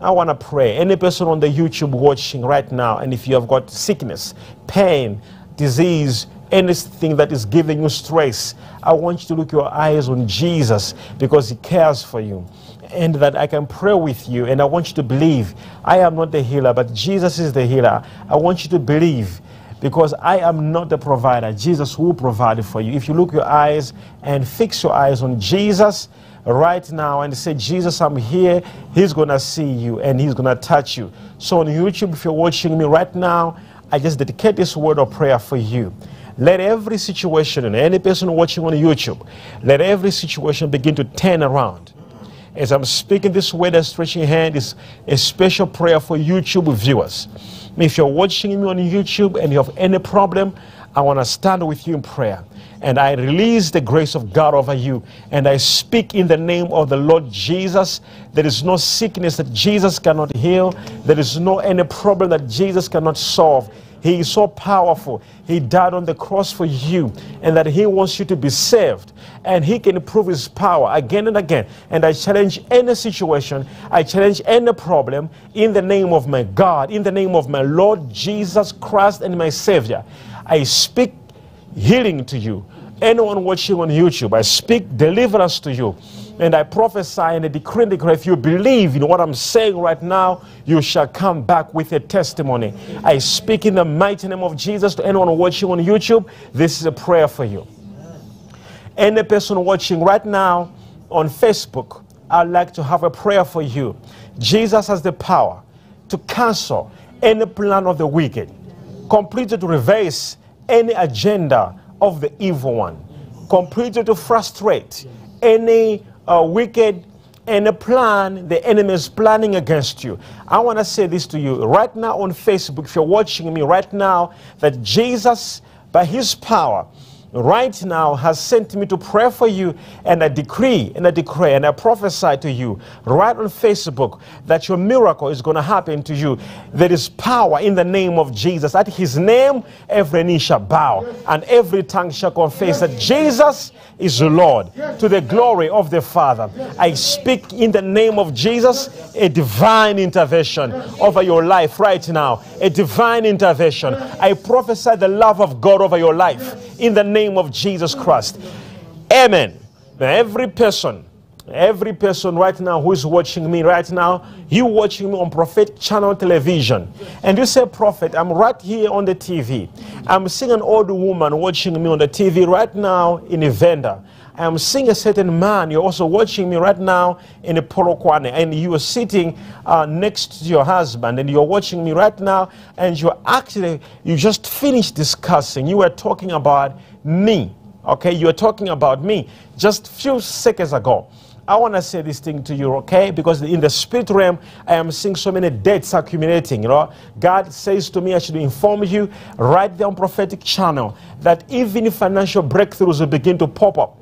I want to pray. Any person on the YouTube watching right now, and if you have got sickness, pain, disease, anything that is giving you stress, I want you to look your eyes on Jesus because He cares for you. And that I can pray with you, and I want you to believe I am not the healer, but Jesus is the healer. I want you to believe because I am not the provider. Jesus will provide for you. If you look your eyes and fix your eyes on Jesus, right now and say, Jesus, I'm here. He's going to see you and he's going to touch you. So on YouTube, if you're watching me right now, I just dedicate this word of prayer for you. Let every situation, and any person watching on YouTube, let every situation begin to turn around. As I'm speaking this word and stretching hand is a special prayer for YouTube viewers. If you're watching me on YouTube and you have any problem, I want to stand with you in prayer. And I release the grace of God over you. And I speak in the name of the Lord Jesus. There is no sickness that Jesus cannot heal. There is no any problem that Jesus cannot solve. He is so powerful. He died on the cross for you, and that He wants you to be saved. And He can prove His power again and again. And I challenge any situation, I challenge any problem in the name of my God, in the name of my Lord Jesus Christ and my Savior. I speak healing to you. Anyone watching on YouTube, I speak deliverance to you. And I prophesy and I decree and declare if you believe in what I'm saying right now, you shall come back with a testimony. I speak in the mighty name of Jesus to anyone watching on YouTube. This is a prayer for you. Any person watching right now on Facebook, I'd like to have a prayer for you. Jesus has the power to cancel any plan of the wicked, completely to reverse any agenda of the evil one, completely to frustrate any uh, wicked any plan the enemy is planning against you. I want to say this to you right now on Facebook, if you're watching me right now, that Jesus, by his power, right now has sent me to pray for you and I decree and I declare and I prophesy to you right on Facebook that your miracle is going to happen to you. There is power in the name of Jesus. At his name, every knee shall bow and every tongue shall confess that Jesus is Lord to the glory of the Father. I speak in the name of Jesus a divine intervention over your life right now. A divine intervention. I prophesy the love of God over your life in the name of Jesus Christ. Amen. Every person, every person right now who is watching me right now, you watching me on Prophet Channel Television, and you say, Prophet, I'm right here on the TV. I'm seeing an old woman watching me on the TV right now in a Venda. I'm seeing a certain man. You're also watching me right now in a Polokwane, and you are sitting uh, next to your husband, and you're watching me right now, and you're actually, you just finished discussing. You were talking about me. Okay, you were talking about me just few seconds ago. I want to say this thing to you, okay? Because in the spirit realm, I am seeing so many debts accumulating. You know, God says to me, I should inform you right there on prophetic channel that even financial breakthroughs will begin to pop up.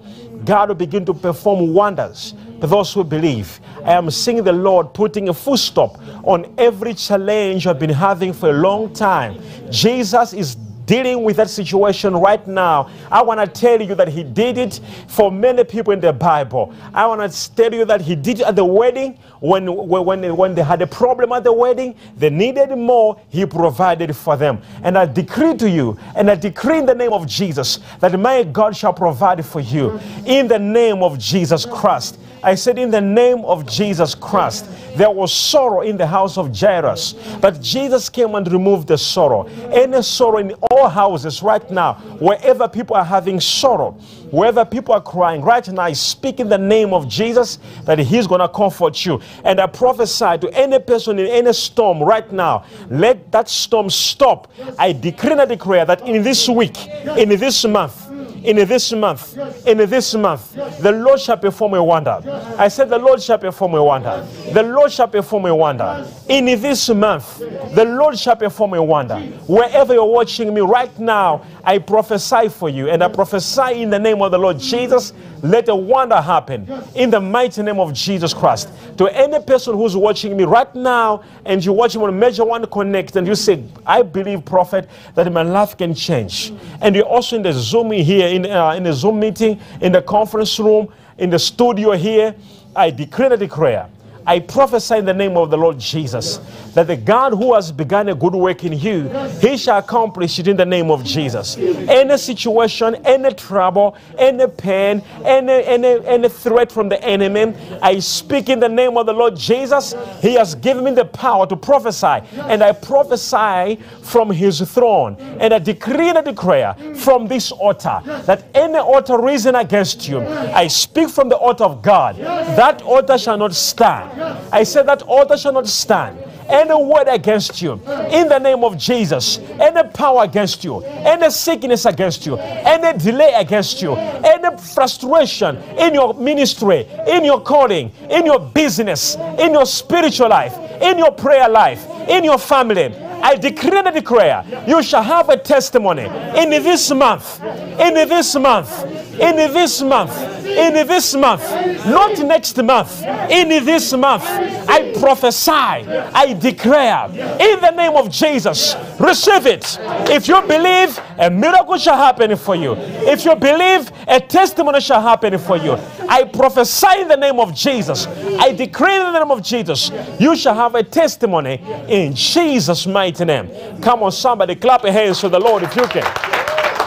God will begin to perform wonders to those who believe. I am seeing the Lord putting a full stop on every challenge I've been having for a long time. Jesus is dealing with that situation right now, I want to tell you that He did it for many people in the Bible. I want to tell you that He did it at the wedding when, when, when they had a problem at the wedding, they needed more, He provided for them. And I decree to you, and I decree in the name of Jesus, that my God shall provide for you mm. in the name of Jesus Christ. I said, In the name of Jesus Christ, there was sorrow in the house of Jairus, but Jesus came and removed the sorrow. Any sorrow in all houses right now, wherever people are having sorrow, wherever people are crying, right now, I speak in the name of Jesus that He's going to comfort you. And I prophesy to any person in any storm right now, let that storm stop. I decree and I declare that in this week, in this month, in this month, in this month, the Lord shall perform a wonder. I said, The Lord shall perform a wonder. The Lord shall perform a wonder. In this month, the Lord shall perform a wonder. Wherever you're watching me right now, I prophesy for you, and I prophesy in the name of the Lord Jesus. Let a wonder happen in the mighty name of Jesus Christ. To any person who's watching me right now, and you're watching on Major One Connect, and you say, I believe, Prophet, that my life can change. And you're also in the Zoom here, in, uh, in the Zoom meeting, in the conference room, in the studio here. I declare and declare I prophesy in the name of the Lord Jesus that the God who has begun a good work in you, he shall accomplish it in the name of Jesus. Any situation, any trouble, any pain, any, any, any threat from the enemy, I speak in the name of the Lord Jesus. He has given me the power to prophesy, and I prophesy from his throne. And I decree and I declare from this altar that any altar risen against you, I speak from the altar of God. That altar shall not stand. I said that altar shall not stand any word against you in the name of Jesus, any power against you, any sickness against you, any delay against you, any frustration in your ministry, in your calling, in your business, in your spiritual life, in your prayer life, in your family. I decree and declare you shall have a testimony in this month, in this month, in this month in this month, not next month, in this month, I prophesy, I declare, in the name of Jesus, receive it. If you believe, a miracle shall happen for you. If you believe, a testimony shall happen for you. I prophesy in the name of Jesus. I decree in the name of Jesus, you shall have a testimony in Jesus' mighty name. Come on, somebody, clap your hands to the Lord if you can.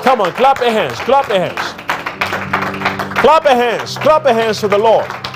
Come on, clap your hands, clap your hands. Clap your hands. Clap your hands for the Lord.